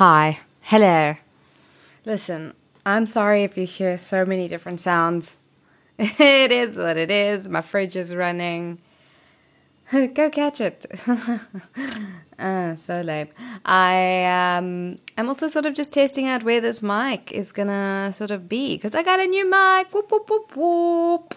Hi. Hello. Listen, I'm sorry if you hear so many different sounds. it is what it is. My fridge is running. Go catch it. uh, so lame. I um, I'm also sort of just testing out where this mic is gonna sort of be because I got a new mic. Whoop whoop whoop whoop.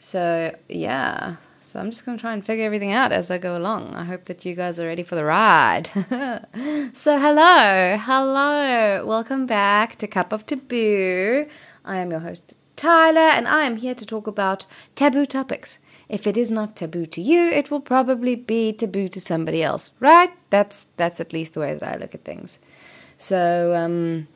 So yeah. So I'm just going to try and figure everything out as I go along. I hope that you guys are ready for the ride. so, hello, hello, welcome back to Cup of Taboo. I am your host, Tyler, and I am here to talk about taboo topics. If it is not taboo to you, it will probably be taboo to somebody else, right? That's that's at least the way that I look at things. So, um,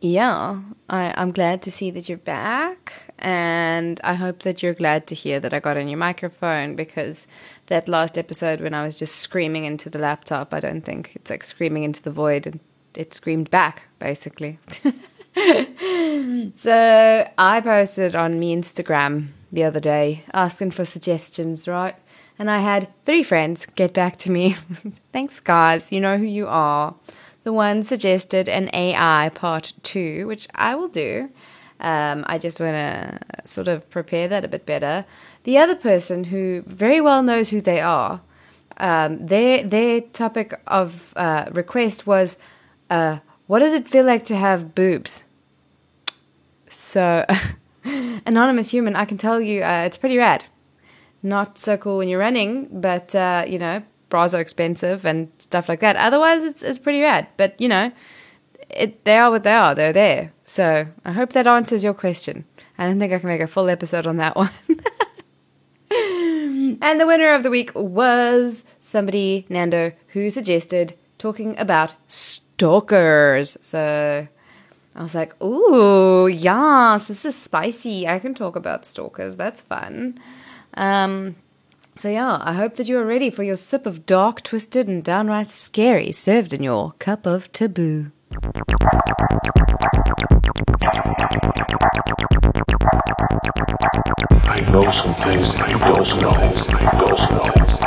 yeah, I, I'm glad to see that you're back and I hope that you're glad to hear that I got a new microphone because that last episode when I was just screaming into the laptop, I don't think it's like screaming into the void and it screamed back basically. so I posted on me Instagram the other day asking for suggestions, right? And I had three friends get back to me. Thanks, guys. You know who you are. The one suggested an AI part two, which I will do. Um, I just want to sort of prepare that a bit better. The other person who very well knows who they are, um, their their topic of uh, request was, uh, "What does it feel like to have boobs?" So, anonymous human, I can tell you, uh, it's pretty rad. Not so cool when you're running, but uh, you know, bras are expensive and stuff like that. Otherwise, it's it's pretty rad. But you know, it, they are what they are. They're there. So I hope that answers your question. I don't think I can make a full episode on that one. and the winner of the week was somebody, Nando, who suggested talking about stalkers. So I was like, ooh, yes, this is spicy. I can talk about stalkers. That's fun. Um, so yeah, I hope that you are ready for your sip of dark, twisted, and downright scary served in your cup of taboo. I know some things you don't know. Don't know. Don't know.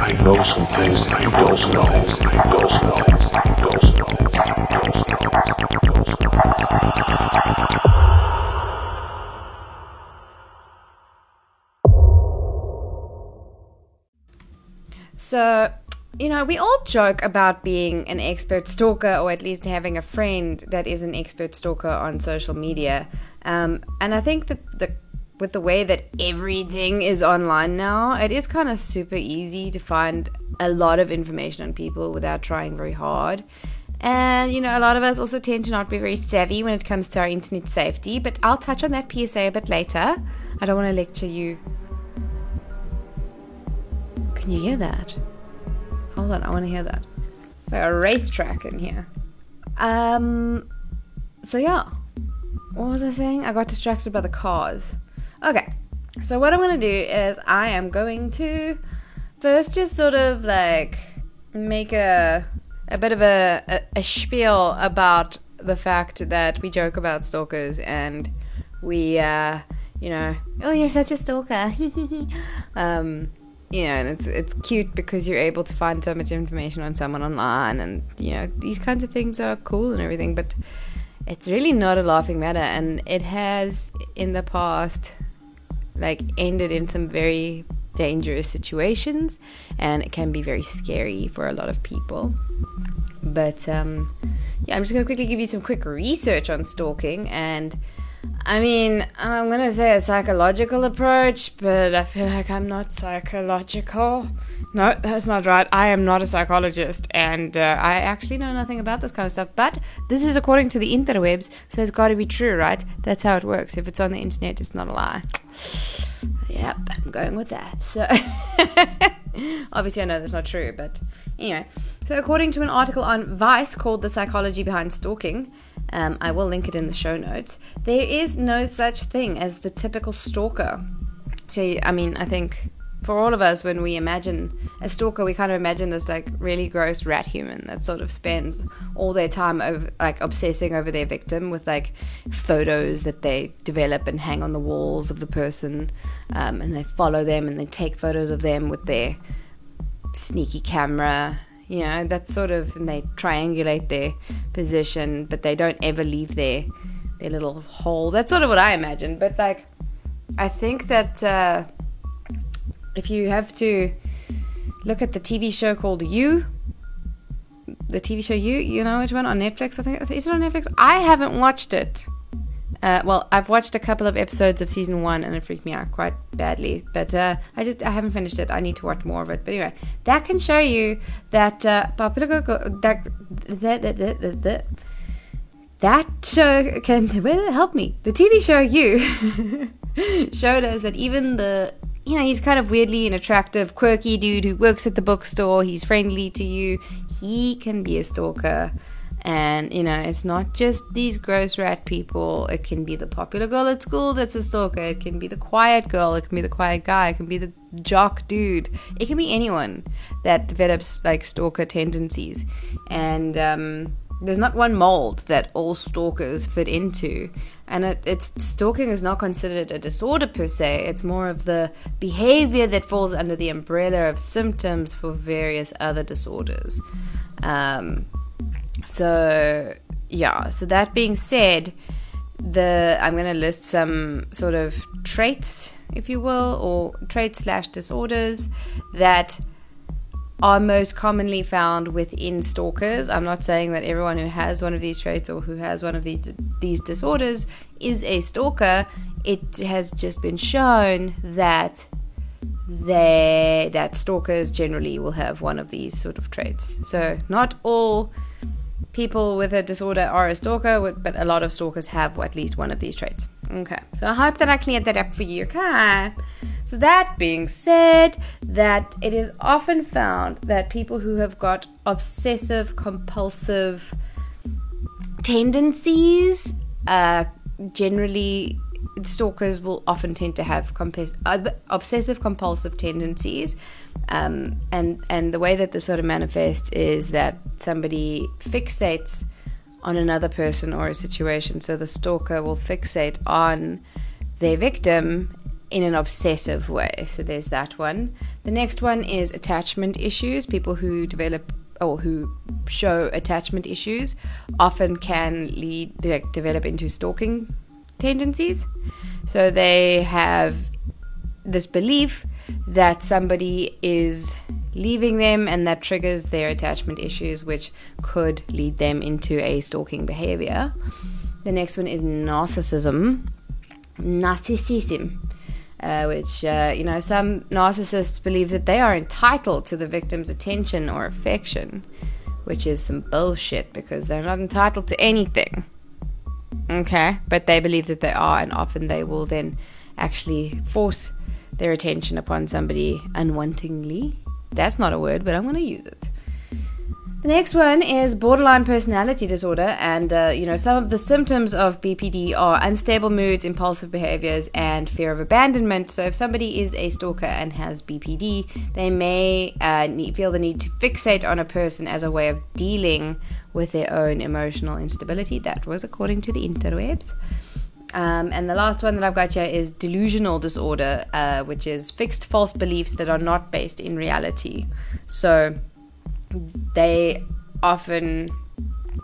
I know some things that you don't know. Don't know. So, you know, we all joke about being an expert stalker or at least having a friend that is an expert stalker on social media. Um, and I think that the with the way that everything is online now, it is kind of super easy to find a lot of information on people without trying very hard. And, you know, a lot of us also tend to not be very savvy when it comes to our internet safety, but I'll touch on that PSA a bit later. I don't want to lecture you can you hear that? Hold on, I want to hear that. Like a racetrack in here. Um, so yeah. What was I saying? I got distracted by the cars. Okay, so what I'm to do is I am going to first just sort of like make a a bit of a, a, a spiel about the fact that we joke about stalkers and we uh you know oh you're such a stalker um know, and it's it's cute because you're able to find so much information on someone online, and you know these kinds of things are cool and everything. But it's really not a laughing matter, and it has in the past like ended in some very dangerous situations, and it can be very scary for a lot of people. But um, yeah, I'm just gonna quickly give you some quick research on stalking and I mean, I'm gonna say a psychological approach, but I feel like I'm not psychological. No, that's not right. I am not a psychologist, and uh, I actually know nothing about this kind of stuff. But this is according to the interwebs, so it's got to be true, right? That's how it works. If it's on the internet, it's not a lie. Yep, I'm going with that. So, obviously, I know that's not true, but anyway. So, according to an article on Vice called "The Psychology Behind Stalking." Um, I will link it in the show notes. There is no such thing as the typical stalker. So, I mean, I think for all of us, when we imagine a stalker, we kind of imagine this like really gross rat human that sort of spends all their time over, like obsessing over their victim with like photos that they develop and hang on the walls of the person, um, and they follow them and they take photos of them with their sneaky camera. You know, that's sort of, and they triangulate their position, but they don't ever leave their their little hole. That's sort of what I imagine. But like, I think that uh, if you have to look at the TV show called You, the TV show You, you know which one on Netflix? I think is it on Netflix? I haven't watched it. Uh, well, I've watched a couple of episodes of season one, and it freaked me out quite badly. But uh, I just I haven't finished it. I need to watch more of it. But anyway, that can show you that uh, that that that that, that that show can help me. The TV show You showed us that even the you know he's kind of weirdly an attractive, quirky dude who works at the bookstore. He's friendly to you. He can be a stalker. And, you know, it's not just these gross rat people. It can be the popular girl at school that's a stalker. It can be the quiet girl. It can be the quiet guy. It can be the jock dude. It can be anyone that develops, like, stalker tendencies. And, um, there's not one mold that all stalkers fit into. And it, it's stalking is not considered a disorder per se. It's more of the behavior that falls under the umbrella of symptoms for various other disorders. Um, so yeah. So that being said, the I'm going to list some sort of traits, if you will, or traits slash disorders that are most commonly found within stalkers. I'm not saying that everyone who has one of these traits or who has one of these these disorders is a stalker. It has just been shown that they that stalkers generally will have one of these sort of traits. So not all people with a disorder are a stalker, but a lot of stalkers have at least one of these traits. Okay, so I hope that I cleared that up for you. Okay. So that being said, that it is often found that people who have got obsessive compulsive tendencies, uh, generally stalkers will often tend to have comp- obsessive compulsive tendencies um, and and the way that this sort of manifests is that somebody fixates on another person or a situation. So the stalker will fixate on their victim in an obsessive way. So there's that one. The next one is attachment issues. People who develop or who show attachment issues often can lead like, develop into stalking tendencies. So they have this belief that somebody is leaving them and that triggers their attachment issues, which could lead them into a stalking behavior. The next one is narcissism. Narcissism. Uh, which, uh, you know, some narcissists believe that they are entitled to the victim's attention or affection, which is some bullshit because they're not entitled to anything. Okay, but they believe that they are, and often they will then actually force their attention upon somebody unwantingly. That's not a word, but I'm going to use it. The next one is borderline personality disorder, and uh, you know some of the symptoms of BPD are unstable moods, impulsive behaviors, and fear of abandonment. So, if somebody is a stalker and has BPD, they may uh, need, feel the need to fixate on a person as a way of dealing with their own emotional instability. That was according to the interwebs. Um, and the last one that I've got here is delusional disorder, uh, which is fixed false beliefs that are not based in reality. So they often,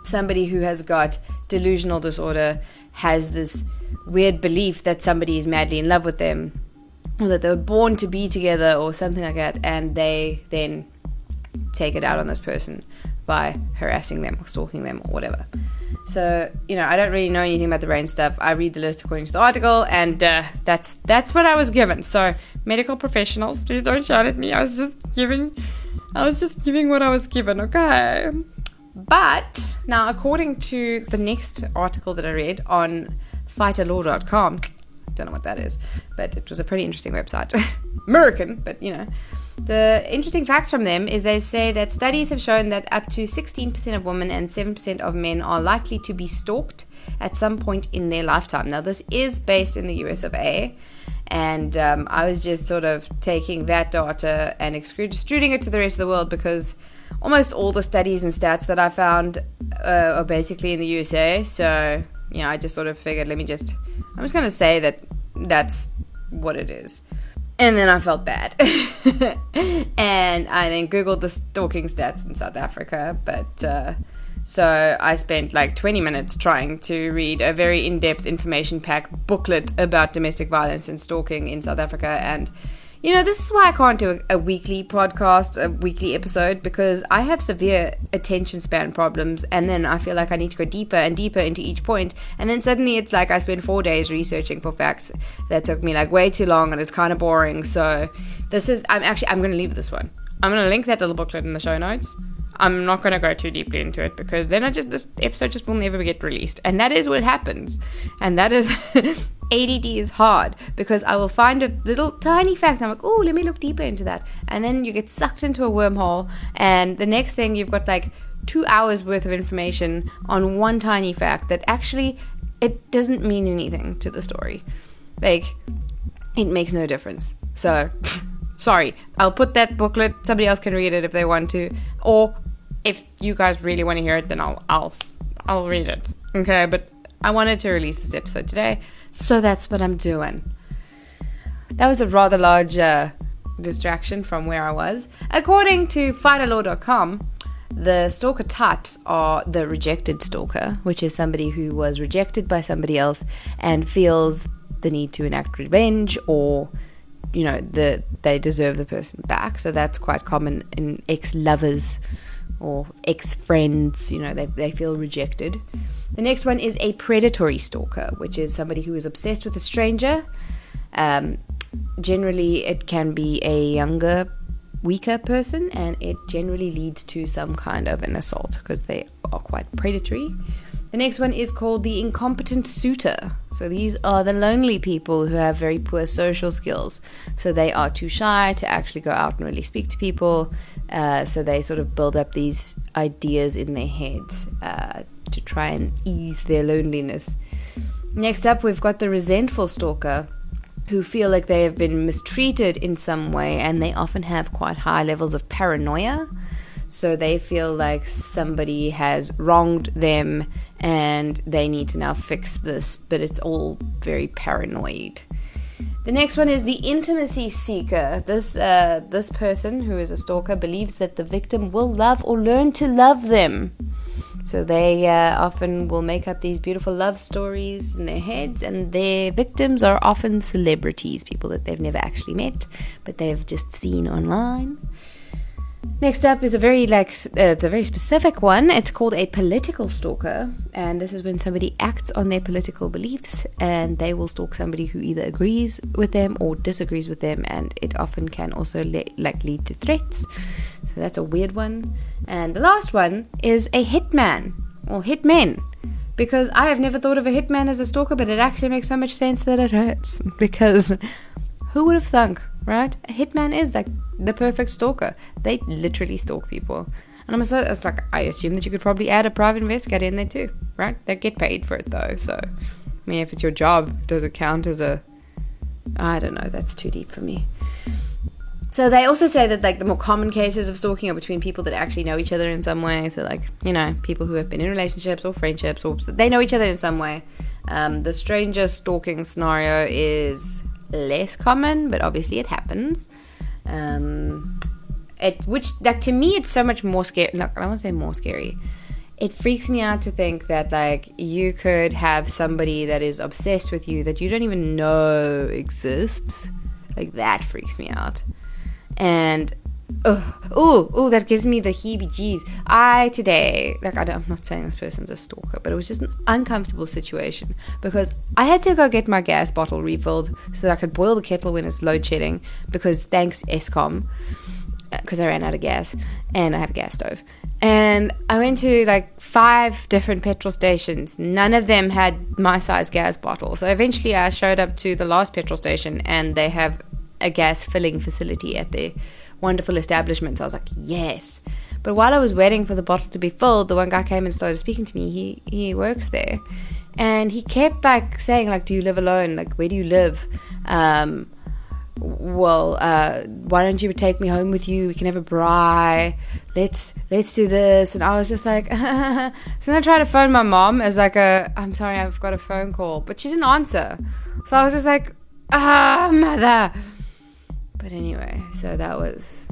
somebody who has got delusional disorder has this weird belief that somebody is madly in love with them or that they were born to be together or something like that, and they then take it out on this person by harassing them or stalking them or whatever. So you know, I don't really know anything about the brain stuff. I read the list according to the article, and uh, that's that's what I was given. So medical professionals, please don't shout at me. I was just giving, I was just giving what I was given. Okay. But now, according to the next article that I read on fighterlaw.com, don't know what that is, but it was a pretty interesting website. American, but you know. The interesting facts from them is they say that studies have shown that up to 16% of women and 7% of men are likely to be stalked at some point in their lifetime. Now, this is based in the US of A, and um, I was just sort of taking that data and extruding it to the rest of the world because almost all the studies and stats that I found uh, are basically in the USA. So, you know, I just sort of figured, let me just, I'm just going to say that that's what it is. And then I felt bad. and I then Googled the stalking stats in South Africa. But uh, so I spent like 20 minutes trying to read a very in depth information pack booklet about domestic violence and stalking in South Africa. And you know, this is why I can't do a, a, weekly podcast, a weekly episode, because I have severe attention span problems, and then I feel like I need to go deeper and deeper into each point, and then suddenly it's like I spent four days researching for facts that took me like way too long, and it's kind of boring. So this is, I'm actually, I'm going to leave this one. I'm going to link that little booklet in the show notes. I'm not going to go too deeply into it because then I just this episode just will never get released, and that is what happens, and that is ADD is hard because I will find a little tiny fact. I'm like, oh, let me look deeper into that, and then you get sucked into a wormhole, and the next thing you've got like two hours worth of information on one tiny fact that actually it doesn't mean anything to the story, like it makes no difference. So. sorry, I'll put that booklet. Somebody else can read it if they want to, or if you guys really want to hear it, then I'll I'll I'll read it. Okay, but I wanted to release this episode today, so that's what I'm doing. That was a rather large uh, distraction from where I was. According to fighterlaw.com, the stalker types are the rejected stalker, which is somebody who was rejected by somebody else and feels the need to enact revenge or you know the they deserve the person back so that's quite common in ex-lovers or ex friends, you know, they, they feel rejected. The next one is a predatory stalker, which is somebody who is obsessed with a stranger. Um, generally, it can be a younger, weaker person, and it generally leads to some kind of an assault because they are quite predatory. The next one is called the incompetent suitor. So these are the lonely people who have very poor social skills. So they are too shy to actually go out and really speak to people. Uh, so they sort of build up these ideas in their heads uh, to try and ease their loneliness. Next up, we've got the resentful stalker who feel like they have been mistreated in some way and they often have quite high levels of paranoia. So they feel like somebody has wronged them and they need to now fix this, but it's all very paranoid. The next one is the intimacy seeker. This uh, this person who is a stalker believes that the victim will love or learn to love them. So they uh, often will make up these beautiful love stories in their heads, and their victims are often celebrities, people that they've never actually met, but they've just seen online. Next up is a very like uh, it's a very specific one. It's called a political stalker, and this is when somebody acts on their political beliefs, and they will stalk somebody who either agrees with them or disagrees with them, and it often can also le- like lead to threats. So that's a weird one. And the last one is a hitman or hitmen, because I have never thought of a hitman as a stalker, but it actually makes so much sense that it hurts. Because who would have thunk, right? A hitman is like the perfect stalker. They literally stalk people. And I'm so it's like I assume that you could probably add a private investigator in there too, right? They get paid for it though, so I mean if it's your job, does it count as a I don't know, that's too deep for me. So they also say that like the more common cases of stalking are between people that actually know each other in some way. So like you know people who have been in relationships or friendships or they know each other in some way. Um, the stranger stalking scenario is less common, but obviously it happens. Um, it which like to me it's so much more scary. No, I won't say more scary. It freaks me out to think that like you could have somebody that is obsessed with you that you don't even know exists. Like that freaks me out. And oh, oh, that gives me the heebie-jeebies. I today, like, I am not saying this person's a stalker, but it was just an uncomfortable situation because I had to go get my gas bottle refilled so that I could boil the kettle when it's load shedding. Because thanks Eskom, because uh, I ran out of gas and I have a gas stove. And I went to like five different petrol stations. None of them had my size gas bottle. So eventually I showed up to the last petrol station and they have a gas filling facility at their wonderful establishments. I was like, yes. But while I was waiting for the bottle to be filled, the one guy came and started speaking to me. He he works there, and he kept like saying like, "Do you live alone? Like, where do you live?" Um, well, uh, why don't you take me home with you? We can have a braai. Let's let's do this. And I was just like, so then I tried to phone my mom as like a, I'm sorry, I've got a phone call, but she didn't answer. So I was just like, ah, mother. But anyway, so that was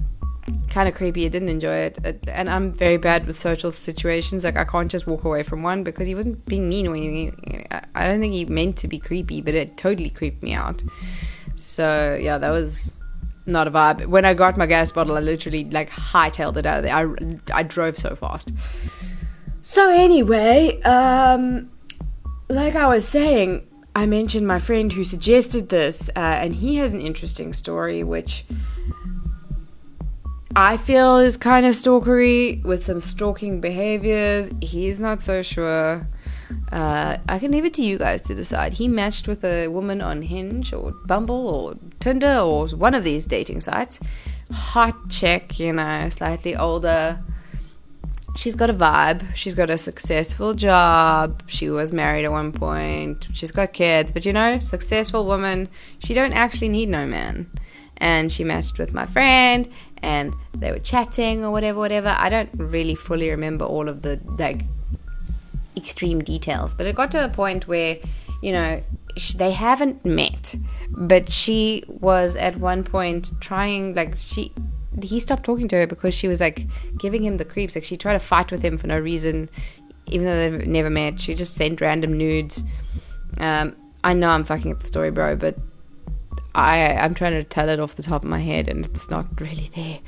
kind of creepy. I didn't enjoy it. And I'm very bad with social situations. Like, I can't just walk away from one because he wasn't being mean or anything. I don't think he meant to be creepy, but it totally creeped me out. So, yeah, that was not a vibe. When I got my gas bottle, I literally, like, hightailed it out of there. I, I drove so fast. So, anyway, um, like I was saying, I mentioned my friend who suggested this, uh, and he has an interesting story, which I feel is kind of stalkery with some stalking behaviors. He's not so sure. Uh, I can leave it to you guys to decide. He matched with a woman on Hinge or Bumble or Tinder or one of these dating sites. Hot chick, you know, slightly older. She's got a vibe. She's got a successful job. She was married at one point. She's got kids, but you know, successful woman. She don't actually need no man. And she matched with my friend, and they were chatting or whatever, whatever. I don't really fully remember all of the like extreme details, but it got to a point where, you know, they haven't met, but she was at one point trying, like, she he stopped talking to her because she was like giving him the creeps. Like she tried to fight with him for no reason, even though they've never met. She just sent random nudes. Um, I know I'm fucking up the story, bro, but I I'm trying to tell it off the top of my head and it's not really there.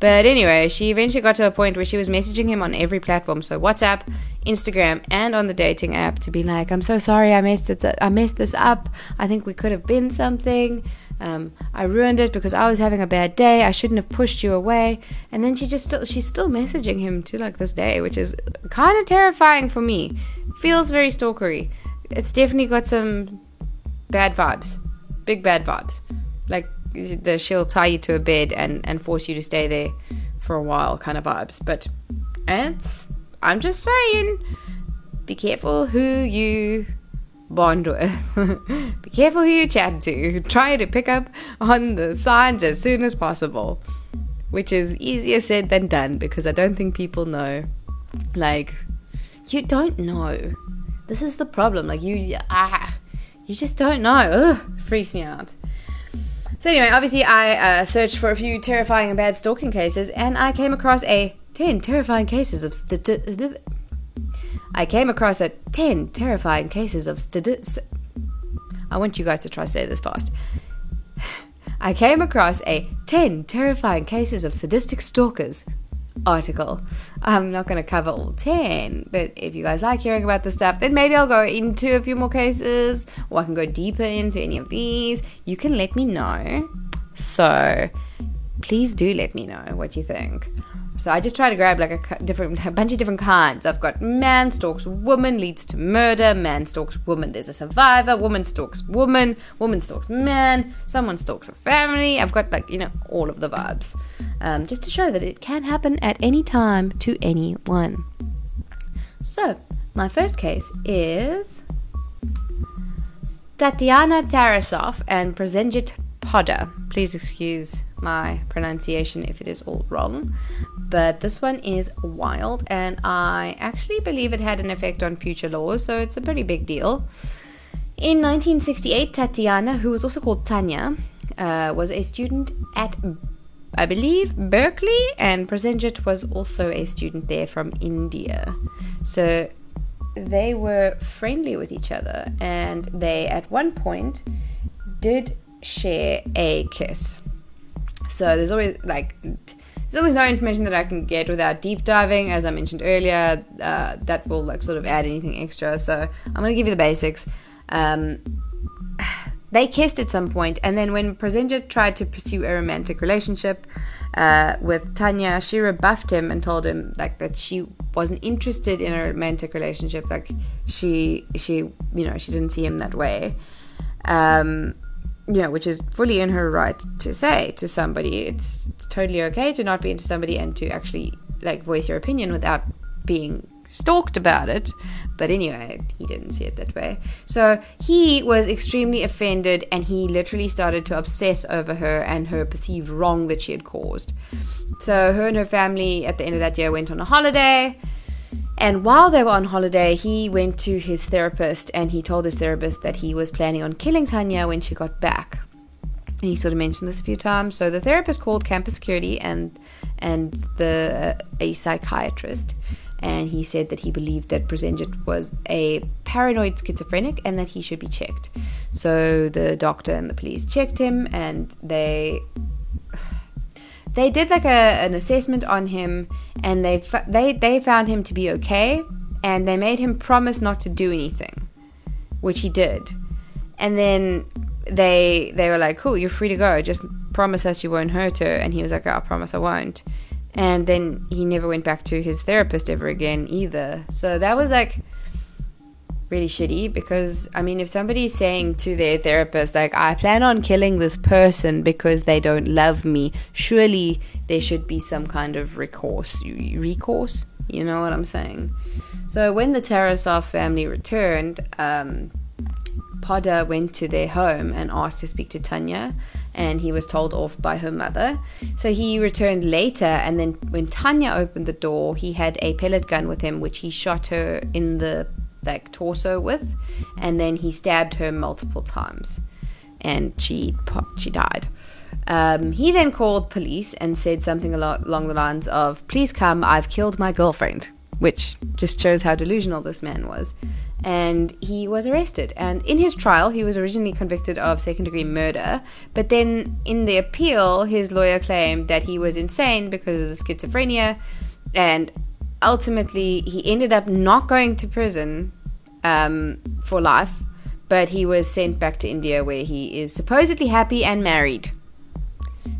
But anyway, she eventually got to a point where she was messaging him on every platform, so WhatsApp, Instagram, and on the dating app to be like, "I'm so sorry, I messed it. Th- I messed this up. I think we could have been something. Um, I ruined it because I was having a bad day. I shouldn't have pushed you away." And then she just still she's still messaging him to like this day, which is kind of terrifying for me. Feels very stalkery. It's definitely got some bad vibes big bad vibes. Like the she'll tie you to a bed and and force you to stay there for a while kind of vibes. But it's I'm just saying, be careful who you bond with. be careful who you chat to. Try to pick up on the signs as soon as possible. Which is easier said than done because I don't think people know. Like, you don't know. This is the problem. Like, you, ah, you just don't know. Ugh, freaks me out. So anyway, obviously I uh, searched for a few terrifying and bad stalking cases, and I came across a ten terrifying cases of st- I came across a ten terrifying cases of st- I want you guys to try to say this fast. I came across a 10 terrifying cases of sadistic stalkers article. I'm not going to cover all 10, but if you guys like hearing about this stuff, then maybe I'll go into a few more cases or I can go deeper into any of these. You can let me know. So please do let me know what you think. So I just try to grab like a different, a bunch of different kinds. I've got man stalks woman leads to murder, man stalks woman. There's a survivor, woman stalks woman, woman stalks man, someone stalks a family. I've got like you know all of the vibes, um, just to show that it can happen at any time to anyone. So my first case is Tatiana Tarasoff and Prosenjit Poddar. Please excuse my pronunciation if it is all wrong. But this one is wild, and I actually believe it had an effect on future laws, so it's a pretty big deal. In 1968, Tatiana, who was also called Tanya, uh, was a student at, I believe, Berkeley, and Prosenjit was also a student there from India. So they were friendly with each other, and they at one point did share a kiss. So there's always like there's always no information that I can get without deep diving. As I mentioned earlier, uh, that will like sort of add anything extra. So I'm gonna give you the basics. Um, they kissed at some point, and then when Prosenjit tried to pursue a romantic relationship uh, with Tanya, she rebuffed him and told him like that she wasn't interested in a romantic relationship. Like she, she, you know, she didn't see him that way. Um, know, which is fully in her right to say to somebody. It's totally okay to not be into somebody and to actually like voice your opinion without being stalked about it. But anyway, he didn't see it that way. So he was extremely offended and he literally started to obsess over her and her perceived wrong that she had caused. So her and her family at the end of that year went on a holiday. And while they were on holiday, he went to his therapist and he told his therapist that he was planning on killing Tanya when she got back. And he sort of mentioned this a few times. So the therapist called campus security and and the uh, a psychiatrist, and he said that he believed that Prosenjit was a paranoid schizophrenic and that he should be checked. So the doctor and the police checked him, and they they did like a, an assessment on him, and they they they found him to be okay, and they made him promise not to do anything, which he did, and then they they were like, "Cool, you're free to go. Just promise us you won't hurt her." And he was like, oh, "I promise I won't." And then he never went back to his therapist ever again either. So that was like really shitty because I mean, if somebody's saying to their therapist, like, I plan on killing this person because they don't love me, surely there should be some kind of recourse. Recourse? You know what I'm saying? So when the Tarasoff family returned, um, Poddar went to their home and asked to speak to Tanya, and he was told off by her mother. So he returned later, and then when Tanya opened the door, he had a pellet gun with him, which he shot her in the like torso with, and then he stabbed her multiple times, and she she died. Um, he then called police and said something along the lines of, "Please come, I've killed my girlfriend," which just shows how delusional this man was. And he was arrested. And in his trial, he was originally convicted of second degree murder, but then in the appeal, his lawyer claimed that he was insane because of the schizophrenia, and ultimately, he ended up not going to prison um, for life, but he was sent back to India where he is supposedly happy and married.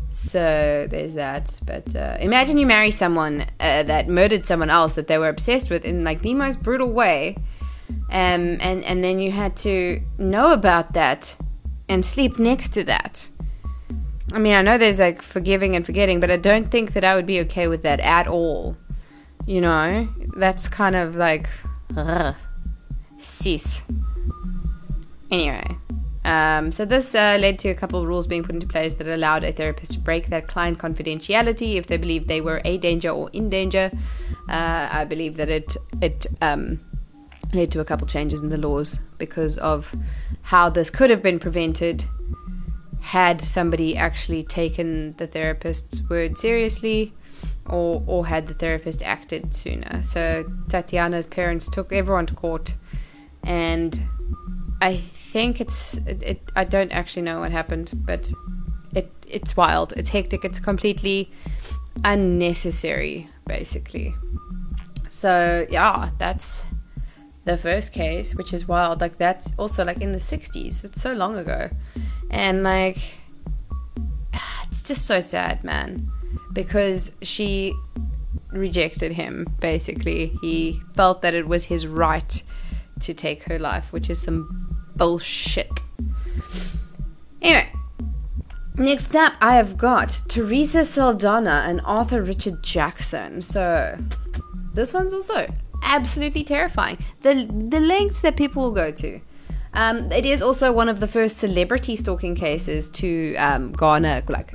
So there's that. But uh, imagine you marry someone uh, that murdered someone else that they were obsessed with in like the most brutal way, um, and and then you had to know about that and sleep next to that. I mean, I know there's like forgiving and forgetting, but I don't think that I would be okay with that at all. You know, that's kind of like, ugh, sis. Anyway, um, so this uh, led to a couple of rules being put into place that allowed a therapist to break that client confidentiality if they believed they were a danger or in danger. Uh, I believe that it it um, led to a couple changes in the laws because of how this could have been prevented had somebody actually taken the therapist's word seriously or or had the therapist acted sooner. So Tatiana's parents took everyone to court, and I think it's it, it, I don't actually know what happened, but it it's wild. It's hectic. It's completely unnecessary, basically. So yeah, that's the first case, which is wild. Like that's also like in the '60s. It's so long ago, and like it's just so sad, man because she rejected him, basically. He felt that it was his right to take her life, which is some bullshit. Anyway, next up, I have got Teresa Saldana and Arthur Richard Jackson. So, this one's also absolutely terrifying. The, the lengths that people will go to. Um, it is also one of the first celebrity stalking cases to um, garner like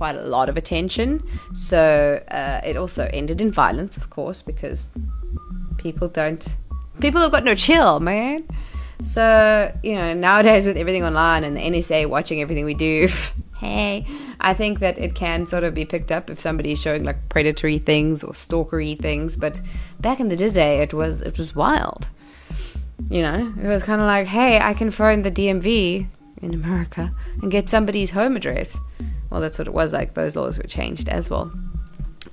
quite a lot of attention. So uh, it also ended in violence, of course, because people don't. People have got no chill, man. So, you know, nowadays with everything online and the NSA watching everything we do, hey, I think that it can sort of be picked up if somebody's showing like predatory things or stalkery things. But back in the day, it was it was wild. You know, it was kind of like, hey, I can phone the DMV in America and get somebody's home address well, that's what it was like. Those laws were changed as well.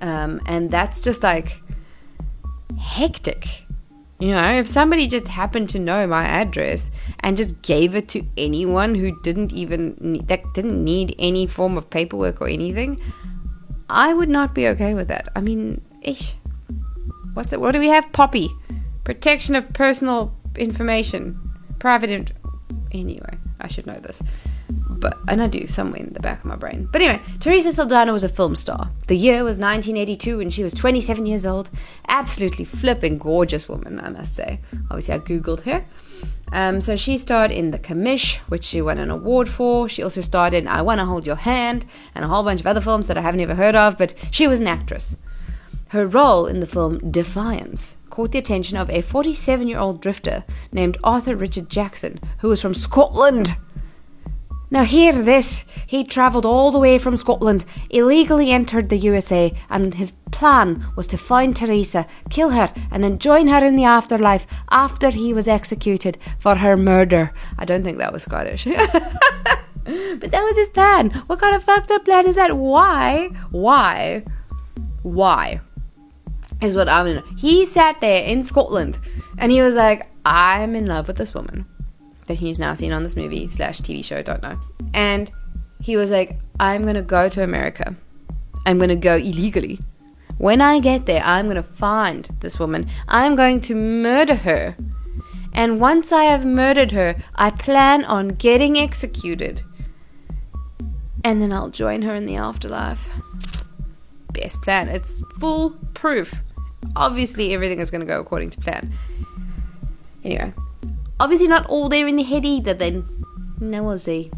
Um, and that's just like hectic. You know, if somebody just happened to know my address and just gave it to anyone who didn't even need, that didn't need any form of paperwork or anything, I would not be okay with that. I mean, ish. What's it? What do we have? POPI, protection of personal information, private. In- anyway, I should know this but and I do somewhere in the back of my brain. But anyway, Teresa Saldana was a film star. The year was 1982, and she was 27 years old. Absolutely flipping gorgeous woman, I must say. Obviously, I googled her. Um, so she starred in The Commish, which she won an award for. She also starred in I Wanna Hold Your Hand and a whole bunch of other films that I haven't ever heard of, but she was an actress. Her role in the film Defiance caught the attention of a 47 year old drifter named Arthur Richard Jackson, who was from Scotland Now, hear this. He travelled all the way from Scotland, illegally entered the USA, and his plan was to find Teresa, kill her, and then join her in the afterlife after he was executed for her murder. I don't think that was Scottish. but that was his plan. What kind of fucked up plan is that? Why? Why? Why? Is what I mean. He sat there in Scotland and he was like, I'm in love with this woman that he's now seen on this movie slash TV show, don't know. And he was like, I'm gonna go to America. I'm gonna go illegally. When I get there, I'm gonna find this woman. I'm going to murder her. And once I have murdered her, I plan on getting executed. And then I'll join her in the afterlife. Best plan. It's foolproof. Obviously, everything is going to go according to plan. Anyway, obviously not all there in the head either. Then no, we'll see.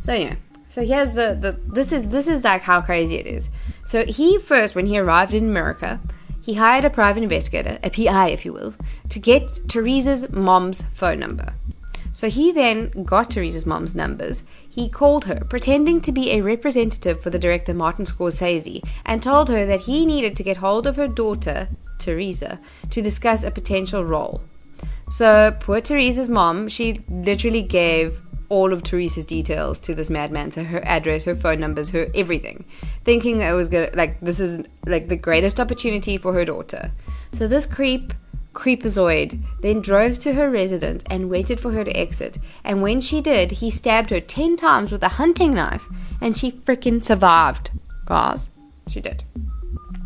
So anyway, so here's the the this is this is like how crazy it is. So he first, when he arrived in America, he hired a private investigator, a PI, if you will, to get Teresa's mom's phone number. So he then got Teresa's mom's numbers. He called her, pretending to be a representative for the director Martin Scorsese, and told her that he needed to get hold of her daughter, Teresa, to discuss a potential role. So poor Teresa's mom, she literally gave all of Teresa's details to this madman, so her address, her phone numbers, her everything, thinking it was gonna like this is like the greatest opportunity for her daughter. So this creep creepazoid then drove to her residence and waited for her to exit. And when she did, he stabbed her ten times with a hunting knife, and she freaking survived. Guys, she did.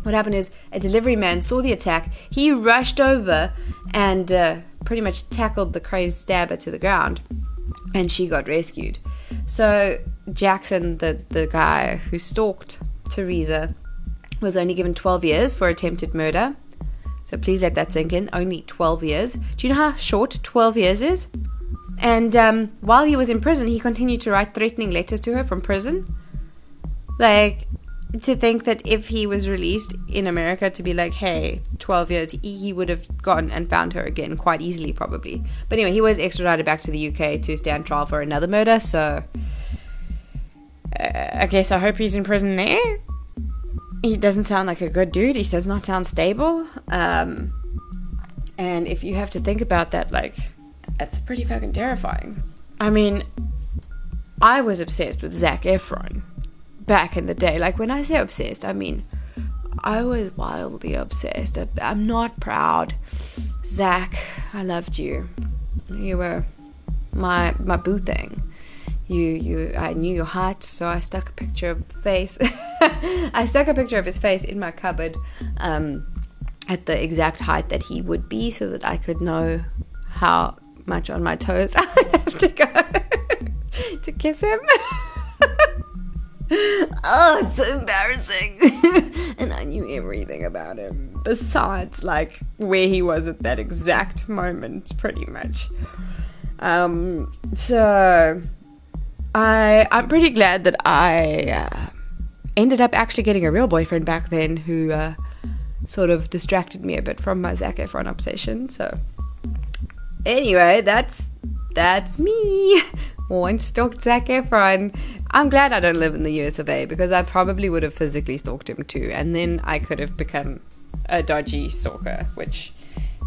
What happened is a delivery man saw the attack. He rushed over and uh, pretty much tackled the crazed stabber to the ground, and she got rescued. So Jackson, the the guy who stalked Teresa, was only given 12 years for attempted murder. So please let that sink in. Only 12 years. Do you know how short 12 years is? And um, while he was in prison, he continued to write threatening letters to her from prison. Like, to think that if he was released in America to be like, hey, 12 years, he, would have gone and found her again quite easily, probably. But anyway, he was extradited back to the UK to stand trial for another murder, so. Uh, I guess I hope he's in prison there. He doesn't sound like a good dude. He does not sound stable. Um, and if you have to think about that, like, that's pretty fucking terrifying. I mean, I was obsessed with Zac Efron back in the day. Like when I say obsessed, I mean I was wildly obsessed. I, am not proud. Zac, I loved you. You were my my boo thing. You you I knew your height, so I stuck a picture of face. I stuck a picture of his face in my cupboard um, at the exact height that he would be, so that I could know how much on my toes I would have to go to kiss him oh, it's so embarrassing. and I knew everything about him, besides like where he was at that exact moment, pretty much. Um, so I I'm pretty glad that I uh, ended up actually getting a real boyfriend back then who uh, sort of distracted me a bit from my Zac Efron obsession. So anyway, that's that's me. Once stalked Zac Efron. I'm glad I don't live in the US of A because I probably would have physically stalked him too, and then I could have become a dodgy stalker, which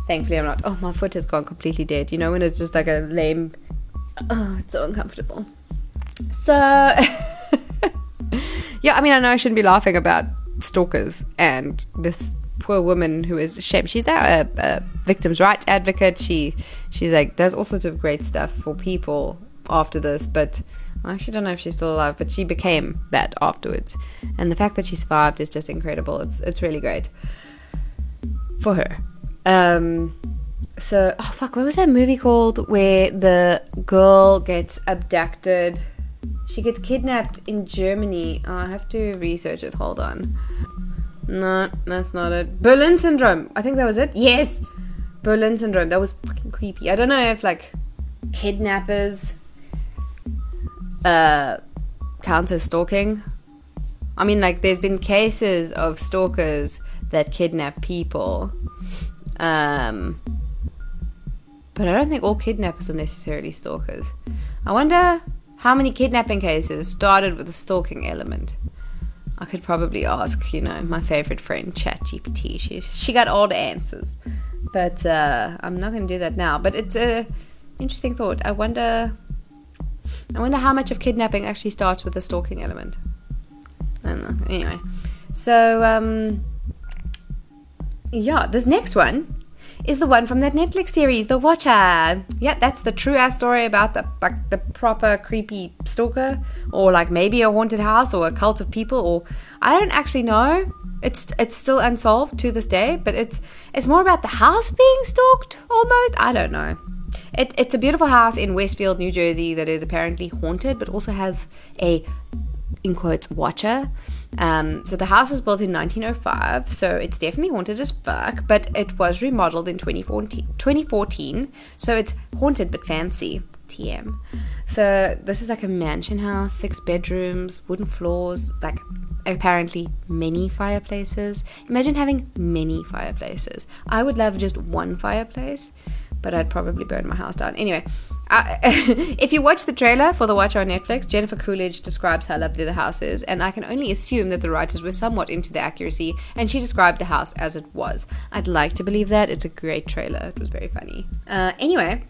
thankfully I'm not. Oh, my foot has gone completely dead. You know when it's just like a lame. Oh, it's so uncomfortable. So, yeah, I mean, I know I shouldn't be laughing about stalkers and this poor woman who is shame. She's now a, a victims' rights advocate. She she's like does all sorts of great stuff for people after this, but I actually don't know if she's still alive, but she became that afterwards. And the fact that she survived is just incredible. It's it's really great for her. Um, so oh fuck, what was that movie called where the girl gets abducted? She gets kidnapped in Germany. Oh, I have to research it. Hold on. No, that's not it. Berlin Syndrome. I think that was it. Yes, Berlin Syndrome. That was fucking creepy. I don't know if like kidnappers uh, counts as stalking. I mean, like, there's been cases of stalkers that kidnap people. Um, but I don't think all kidnappers are necessarily stalkers. I wonder how many kidnapping cases started with a stalking element? I could probably ask, you know, my favorite friend, ChatGPT. She she got all the answers, but uh, I'm not going to do that now. But it's a interesting thought. I wonder, I wonder how much of kidnapping actually starts with a stalking element. I don't know. Anyway, so um, yeah, this next one is the one from that Netflix series, The Watcher. Yeah, that's the true ass story about the like the proper creepy stalker, or like maybe a haunted house or a cult of people, or I don't actually know. It's it's still unsolved to this day, but it's it's more about the house being stalked almost. I don't know. It, it's a beautiful house in Westfield, New Jersey, that is apparently haunted, but also has a in quotes watcher. Um, so the house was built in 1905, so it's definitely haunted as fuck, but it was remodeled in 2014, 2014 so it's haunted but fancy. TM. So this is like a mansion house, six bedrooms, wooden floors, like apparently many fireplaces. Imagine having many fireplaces. I would love just one fireplace but I'd probably burn my house down. Anyway, if you watch the trailer for The Watcher on Netflix, Jennifer Coolidge describes how lovely the house is, and I can only assume that the writers were somewhat into the accuracy, and she described the house as it was. I'd like to believe that. It's a great trailer. It was very funny. Uh, anyway,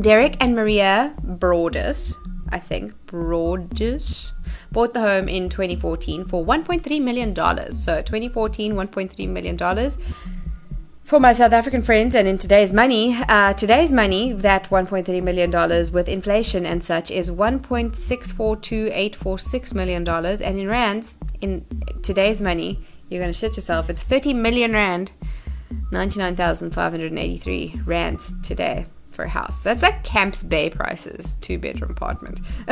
Derek and Maria Broaddus, I think, Broaddus, bought the home in 2014 for $1.3 million. So 2014, $1.3 million for my South African friends, and in today's money, uh, today's money, that $1.3 million with inflation and such is $1.642846 million. And in rands, in today's money, you're going to shit yourself. It's 30 million rand, 99,583 rands today for a house. That's like Camps Bay prices, two bedroom apartment.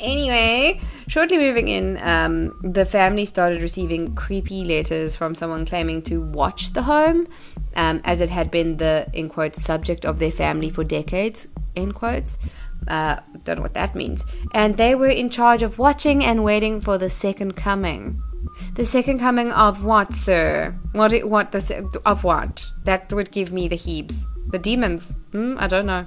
anyway, shortly moving in, um, the family started receiving creepy letters from someone claiming to watch the home, um, as it had been the in quotes subject of their family for decades. In quotes. Uh, don't know what that means. And they were in charge of watching and waiting for the second coming. The second coming of what, sir? What? What? The of what? That would give me the heaps. The demons? Mm, I don't know.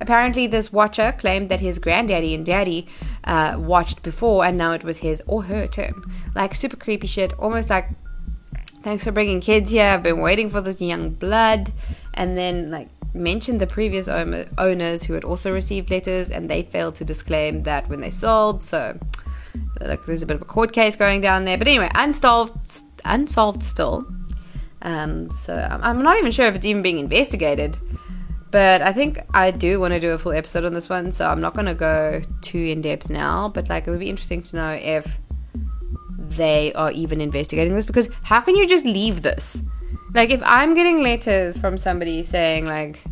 Apparently, this watcher claimed that his granddaddy and daddy uh, watched before, and now it was his or her turn. Like super creepy shit, almost like, thanks for bringing kids here. I've been waiting for this young blood. And then, like, mentioned the previous owners who had also received letters, and they failed to disclaim that when they sold. So, like, there's a bit of a court case going down there. But anyway, unsolved, unsolved still. Um, so I'm not even sure if it's even being investigated. But I think I do want to do a full episode on this one, so I'm not going to go too in depth now. But like, it would be interesting to know if they are even investigating this because how can you just leave this? Like, if I'm getting letters from somebody saying like,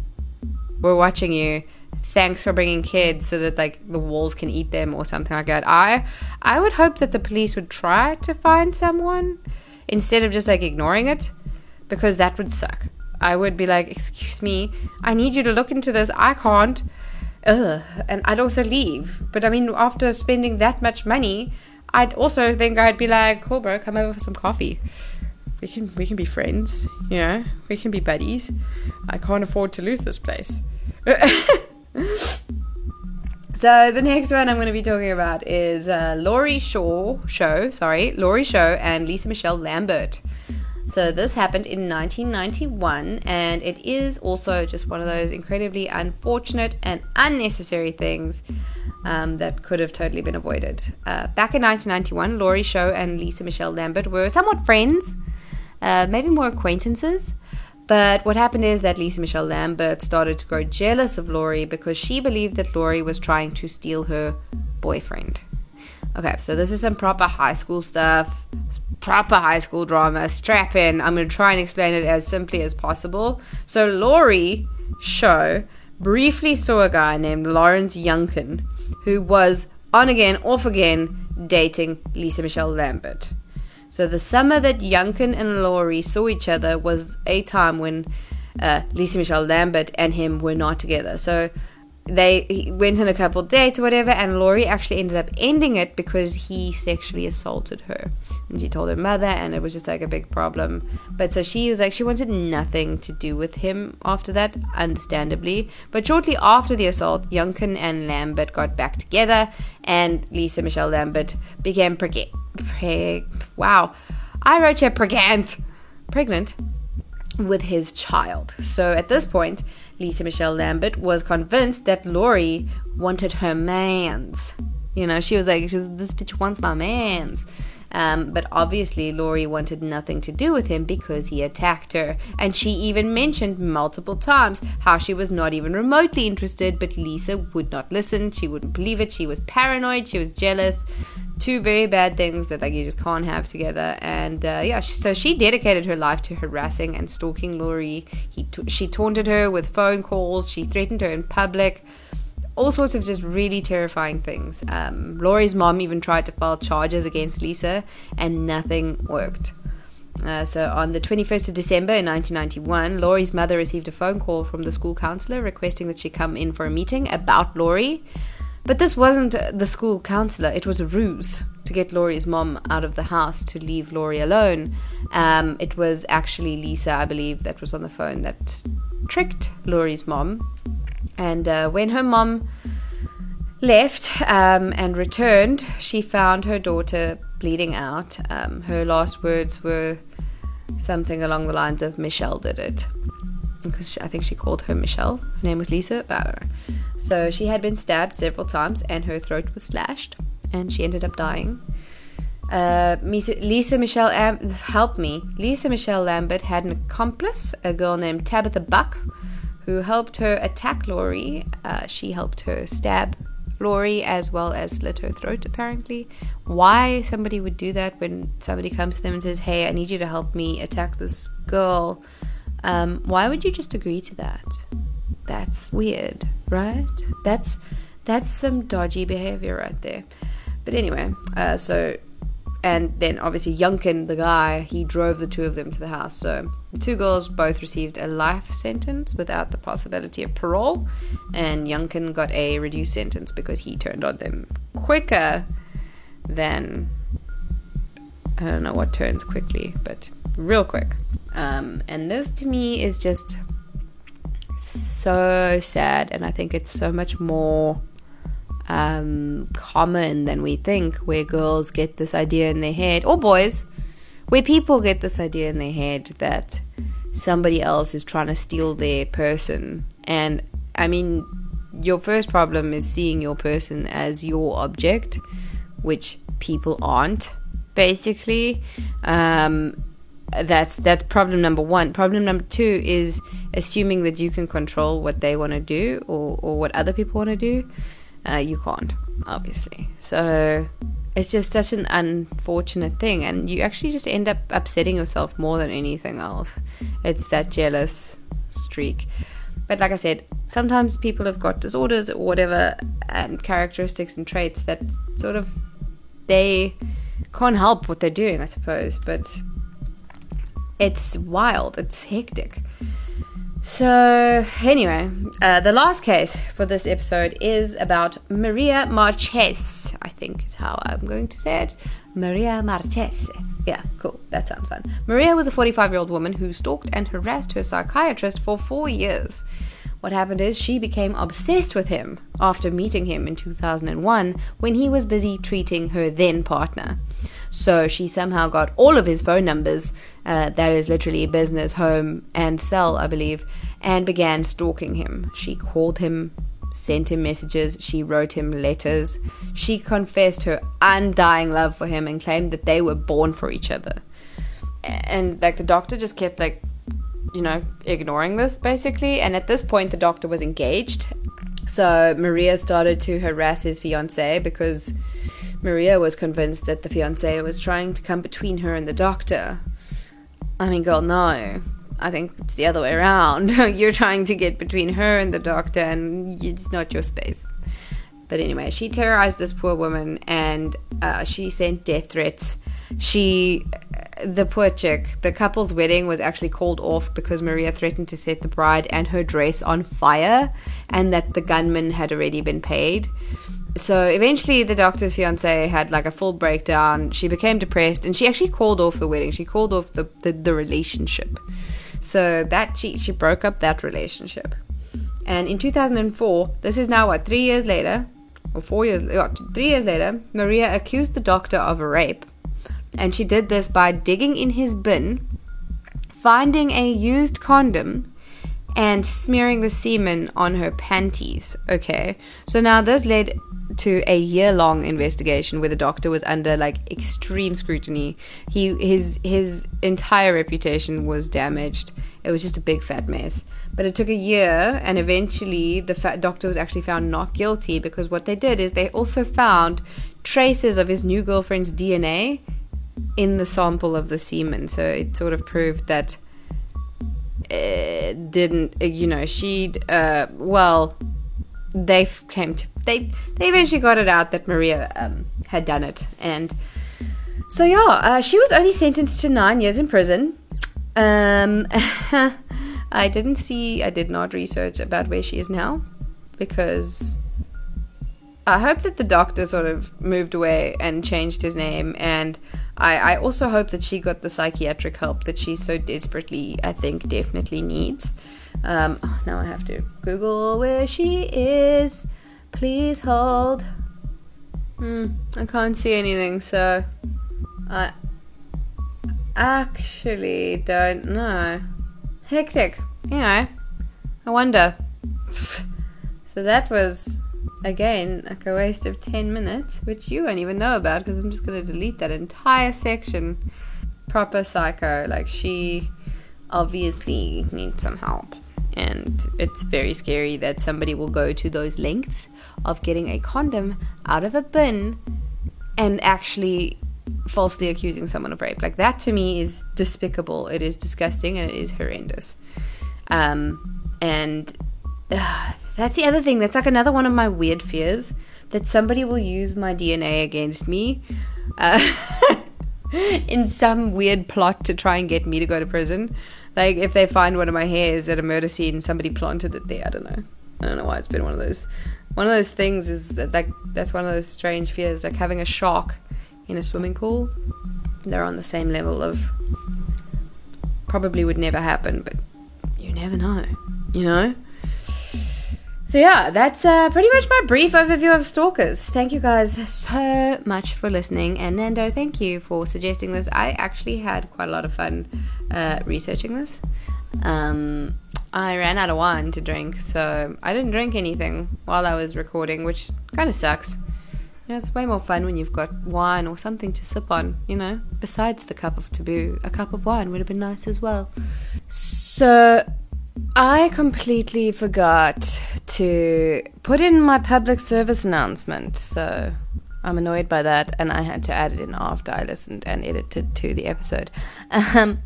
"We're watching you," thanks for bringing kids so that like the walls can eat them or something like that. I I would hope that the police would try to find someone instead of just like ignoring it because that would suck. I would be like, "Excuse me, I need you to look into this. I can't." Ugh. And I'd also leave. But I mean, after spending that much money, I'd also think I'd be like, "Cool, bro, come over for some coffee. We can we can be friends. You know, we can be buddies. I can't afford to lose this place." So the next one I'm going to be talking about is uh, Laurie Shaw show, sorry, Laurie Show and Lisa Michelle Lambert. So this happened in 1991, and it is also just one of those incredibly unfortunate and unnecessary things um, that could have totally been avoided. Uh, back in 1991, Laurie Show and Lisa Michelle Lambert were somewhat friends, uh, maybe more acquaintances. But what happened is that Lisa Michelle Lambert started to grow jealous of Laurie because she believed that Laurie was trying to steal her boyfriend. Okay, so this is some proper high school stuff, proper high school drama. Strap in. I'm going to try and explain it as simply as possible. So, Laurie Show briefly saw a guy named Lawrence Yunkin who was on again, off again dating Lisa Michelle Lambert. So, the summer that Yunkin and Laurie saw each other was a time when uh, Lisa Michelle Lambert and him were not together. So, they went on a couple dates or whatever, and Laurie actually ended up ending it because he sexually assaulted her. and she told her mother, and it was just like a big problem. But so she was like, she wanted nothing to do with him after that, understandably. But shortly after the assault, Yunkin and Lambert got back together, and Lisa Michelle Lambert became pregnant. Preg- wow, I wrote here pregnant, pregnant with his child. So at this point, Lisa Michelle Lambert was convinced that Laurie wanted her man's. You know, she was like, this bitch wants my man's. Um, but obviously, Laurie wanted nothing to do with him because he attacked her. And she even mentioned multiple times how she was not even remotely interested, but Lisa would not listen. She wouldn't believe it. She was paranoid. She was jealous. Two very bad things that like you just can't have together. And uh, yeah, so she dedicated her life to harassing and stalking Laurie. He t- she taunted her with phone calls. She threatened her in public all sorts of just really terrifying things. Um, Laurie's mom even tried to file charges against Lisa, and nothing worked. Uh, so on the 21st of December in 1991, Laurie's mother received a phone call from the school counselor requesting that she come in for a meeting about Laurie. But this wasn't the school counselor, it was a ruse to get Laurie's mom out of the house to leave Laurie alone. Um, it was actually Lisa, I believe, that was on the phone that tricked Laurie's mom and uh, when her mom left um, and returned, she found her daughter bleeding out. Um, her last words were something along the lines of Michelle did it. Because I think she called her Michelle. Her name was Lisa, I don't know. So she had been stabbed several times and her throat was slashed, and she ended up dying. Uh, Lisa Michelle Am- help me. Lisa Michelle Lambert had an accomplice, a girl named Tabitha Buck, who helped her attack Laurie. Uh, she helped her stab Laurie as well as slit her throat, apparently. Why somebody would do that when somebody comes to them and says, Hey, I need you to help me attack this girl, um, why would you just agree to that? That's weird, right? That's that's some dodgy behavior right there. But anyway, uh, so and then obviously Yunkin, the guy, he drove the two of them to the house. So two girls both received a life sentence without the possibility of parole, and Yunkin got a reduced sentence because he turned on them quicker than I don't know what turns quickly, but real quick. Um, and this to me is just so sad, and I think it's so much more um, common than we think, where girls get this idea in their head, or boys, where people get this idea in their head that somebody else is trying to steal their person. And I mean, your first problem is seeing your person as your object, which people aren't, basically. Um, that's that's problem number one. Problem number two is assuming that you can control what they want to do or, or what other people want to do uh, you can't, obviously. So it's just such an unfortunate thing, and you actually just end up upsetting yourself more than anything else. It's that jealous streak. But like I said, sometimes people have got disorders or whatever, and characteristics and traits that sort of they can't help what they're doing, I suppose. But it's wild, it's hectic. So, anyway, uh, the last case for this episode is about Maria Marchese, I think is how I'm going to say it. Maria Marchese. Yeah, cool. That sounds fun. Maria was a 45 year old woman who stalked and harassed her psychiatrist for four years. What happened is she became obsessed with him after meeting him in 2001 when he was busy treating her then partner. So she somehow got all of his phone numbers, uh, that is literally business, home, and cell, I believe, and began stalking him. She called him, sent him messages, she wrote him letters. She confessed her undying love for him and claimed that they were born for each other. And like the doctor just kept like, you know, ignoring this basically. And at this point, the doctor was engaged. So Maria started to harass his fiance because Maria was convinced that the fiance was trying to come between her and the doctor. I mean, girl, no. I think it's the other way around. You're trying to get between her and the doctor, and it's not your space. But anyway, she terrorized this poor woman and uh, she sent death threats. She, the poor chick, the couple's wedding was actually called off because Maria threatened to set the bride and her dress on fire and that the gunman had already been paid. So eventually the doctor's fiance had like a full breakdown. She became depressed and she actually called off the wedding. She called off the, the, the relationship. So that she she broke up that relationship. And in 2004, this is now what, three years later, or four years, uh, what, three years later, Maria accused the doctor of a rape. And she did this by digging in his bin, finding a used condom, and smearing the semen on her panties. Okay, so now this led to a year-long investigation where the doctor was under like extreme scrutiny. He his his entire reputation was damaged. It was just a big fat mess. But it took a year, and eventually the doctor was actually found not guilty because what they did is they also found traces of his new girlfriend's DNA in the sample of the semen. So it sort of proved that it didn't, you know, she, uh, well, they came to, they, they eventually got it out that Maria um, had done it. And so, yeah, uh, she was only sentenced to nine years in prison. Um, I didn't see, I did not research about where she is now because I hope that the doctor sort of moved away and changed his name and I, I also hope that she got the psychiatric help that she so desperately, I think, definitely needs. Um, oh, now I have to Google where she is. Please hold. Hmm, I can't see anything, so I actually don't know. Hectic. You know, I wonder. so that was again, like a waste of 10 minutes, which you won't even know about because I'm just going to delete that entire section. Proper psycho. Like, she obviously needs some help. And it's very scary that somebody will go to those lengths of getting a condom out of a bin and actually falsely accusing someone of rape. Like, that to me is despicable. It is disgusting and it is horrendous. Um, and. Uh, that's the other thing. That's like another one of my weird fears that somebody will use my DNA against me uh, in some weird plot to try and get me to go to prison. Like if they find one of my hairs at a murder scene, somebody planted it there. I don't know. I don't know why it's been one of those. One of those things is that like that's one of those strange fears, like having a shark in a swimming pool. They're on the same level of probably would never happen, but you never know. You know. So yeah, that's uh, pretty much my brief overview of stalkers. Thank you guys so much for listening, and Nando, thank you for suggesting this. I actually had quite a lot of fun uh, researching this. Um, I ran out of wine to drink, so I didn't drink anything while I was recording, which kind of sucks. You know, it's way more fun when you've got wine or something to sip on, you know. Besides the cup of taboo, a cup of wine would have been nice as well. So I completely forgot to put in my public service announcement, so I'm annoyed by that, and I had to add it in after I listened and edited to the episode. Um,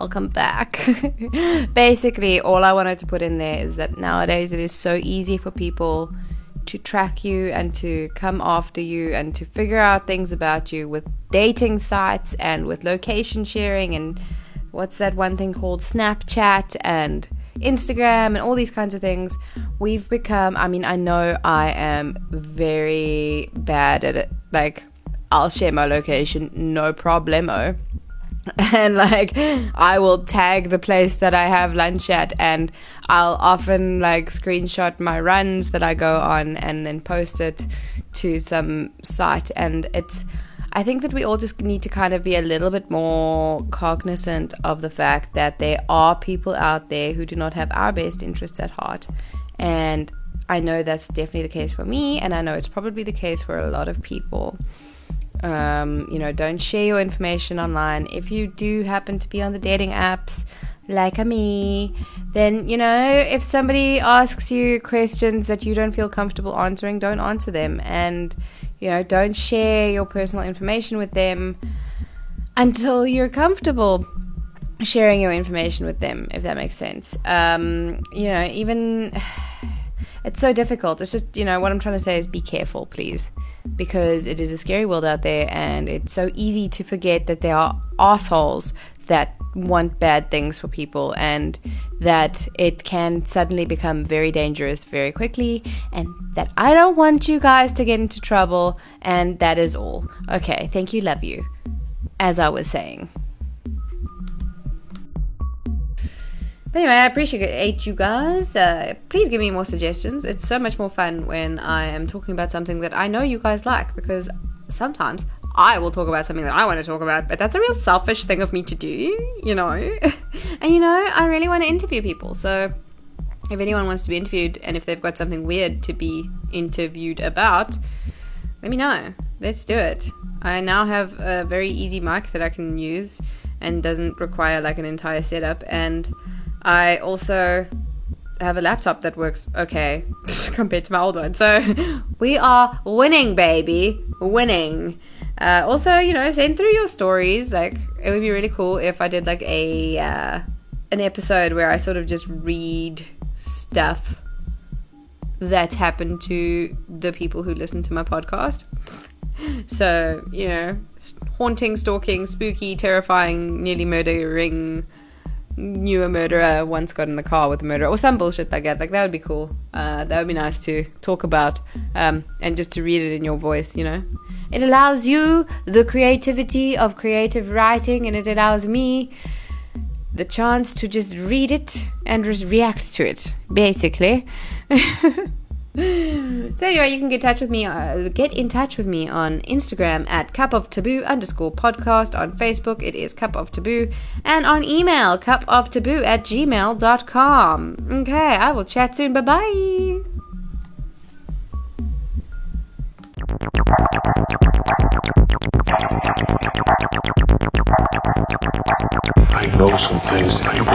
I'll come back. Basically, all I wanted to put in there is that nowadays it is so easy for people to track you and to come after you and to figure out things about you with dating sites and with location sharing and what's that one thing called Snapchat and Instagram and all these kinds of things, we've become, I mean, I know I am very bad at it. Like, I'll share my location, no problemo. And like, I will tag the place that I have lunch at, and I'll often like screenshot my runs that I go on and then post it to some site. And it's, I think that we all just need to kind of be a little bit more cognizant of the fact that there are people out there who do not have our best interests at heart. And I know that's definitely the case for me, and I know it's probably the case for a lot of people. Um, you know, don't share your information online. If you do happen to be on the dating apps, like me, then you know, if somebody asks you questions that you don't feel comfortable answering, don't answer them. And you know, don't share your personal information with them until you're comfortable sharing your information with them, if that makes sense. Um, you know, even it's so difficult. It's just, you know, what I'm trying to say is be careful, please, because it is a scary world out there, and it's so easy to forget that there are assholes that want bad things for people and that it can suddenly become very dangerous very quickly, and that I don't want you guys to get into trouble, and that is all. Okay, thank you, love you. As I was saying. But anyway, I appreciate it. you guys. Uh, please give me more suggestions. It's so much more fun when I am talking about something that I know you guys like because sometimes I will talk about something that I want to talk about, but that's a real selfish thing of me to do, you know? and you know, I really want to interview people. So if anyone wants to be interviewed and if they've got something weird to be interviewed about, let me know. Let's do it. I now have a very easy mic that I can use and doesn't require like an entire setup and I also have a laptop that works okay compared to my old one. So we are winning, baby. Winning. Uh, also, you know, send through your stories. Like, it would be really cool if I did like a uh, an episode where I sort of just read stuff that's happened to the people who listen to my podcast. So, you know, haunting, stalking, spooky, terrifying, nearly murdering knew a murderer once got in the car with a murderer or some bullshit like that like that would be cool. Uh, that would be nice to talk about um, and just to read it in your voice you know? It allows you the creativity of creative writing and it allows me the chance to just read it and just react to it basically so anyway, you can get in touch with me. Uh, get in touch with me on Instagram at cup of taboo underscore podcast. On Facebook, it is cup of taboo, and on email cup of taboo at gmail.com. Okay, I will chat soon. Bye bye. I know some things that you